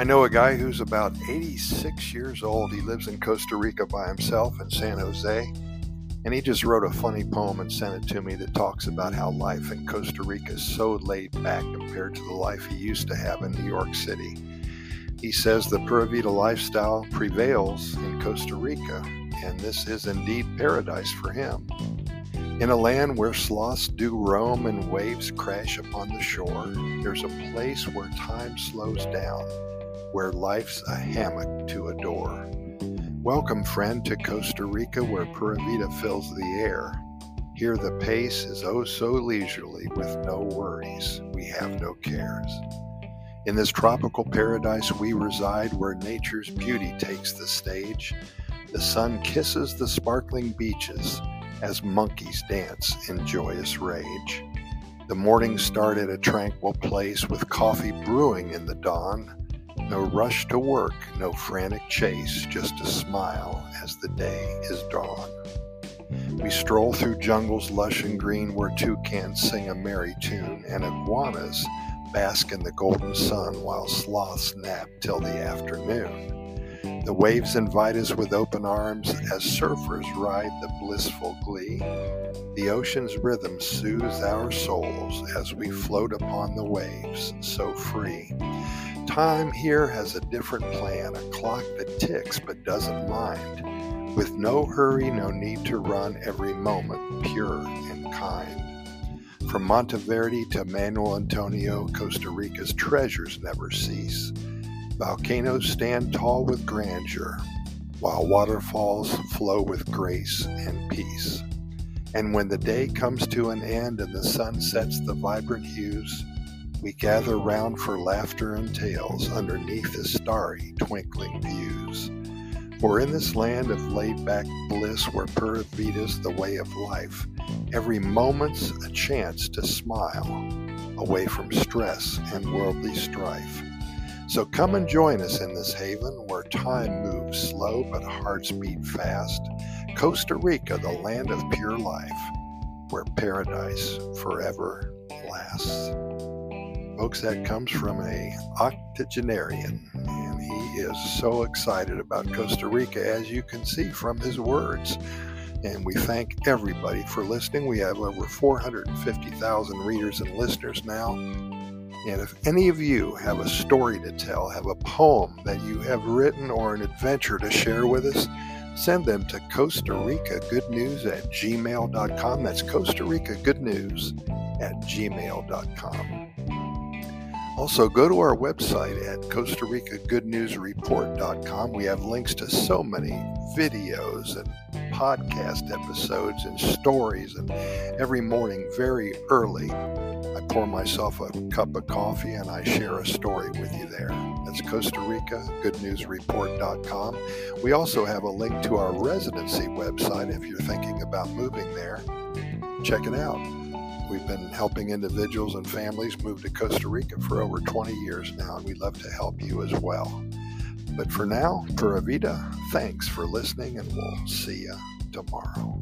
I know a guy who's about 86 years old. He lives in Costa Rica by himself in San Jose. And he just wrote a funny poem and sent it to me that talks about how life in Costa Rica is so laid back compared to the life he used to have in New York City. He says the Pura Vida lifestyle prevails in Costa Rica, and this is indeed paradise for him. In a land where sloths do roam and waves crash upon the shore, there's a place where time slows down where life's a hammock to adore. Welcome, friend, to Costa Rica, where Pura Vida fills the air. Here the pace is oh so leisurely, with no worries, we have no cares. In this tropical paradise we reside, where nature's beauty takes the stage. The sun kisses the sparkling beaches as monkeys dance in joyous rage. The morning start at a tranquil place with coffee brewing in the dawn. No rush to work, no frantic chase, just a smile as the day is dawn. We stroll through jungles lush and green where toucans sing a merry tune and iguanas bask in the golden sun while sloths nap till the afternoon. The waves invite us with open arms as surfers ride the blissful glee. The ocean's rhythm soothes our souls as we float upon the waves, so free. Time here has a different plan, a clock that ticks but doesn't mind. With no hurry, no need to run, every moment pure and kind. From Monteverde to Manuel Antonio, Costa Rica's treasures never cease. Volcanoes stand tall with grandeur, while waterfalls flow with grace and peace. And when the day comes to an end and the sun sets the vibrant hues, we gather round for laughter and tales underneath the starry, twinkling views. For in this land of laid back bliss where Pura the way of life, every moment's a chance to smile away from stress and worldly strife. So come and join us in this haven where time moves slow but hearts beat fast. Costa Rica, the land of pure life, where paradise forever lasts. Folks, that comes from a octogenarian, and he is so excited about Costa Rica, as you can see from his words. And we thank everybody for listening. We have over 450,000 readers and listeners now. And if any of you have a story to tell, have a poem that you have written, or an adventure to share with us, send them to Costa Rica Good News at gmail.com. That's Costa Rica Good News at gmail.com. Also, go to our website at Costa Rica Good News Report.com. We have links to so many videos and podcast episodes and stories. And every morning, very early, I pour myself a cup of coffee and I share a story with you there. That's Costa Rica Good News Report.com. We also have a link to our residency website if you're thinking about moving there. Check it out. We've been helping individuals and families move to Costa Rica for over 20 years now, and we'd love to help you as well. But for now, Pura Vida, thanks for listening, and we'll see you tomorrow.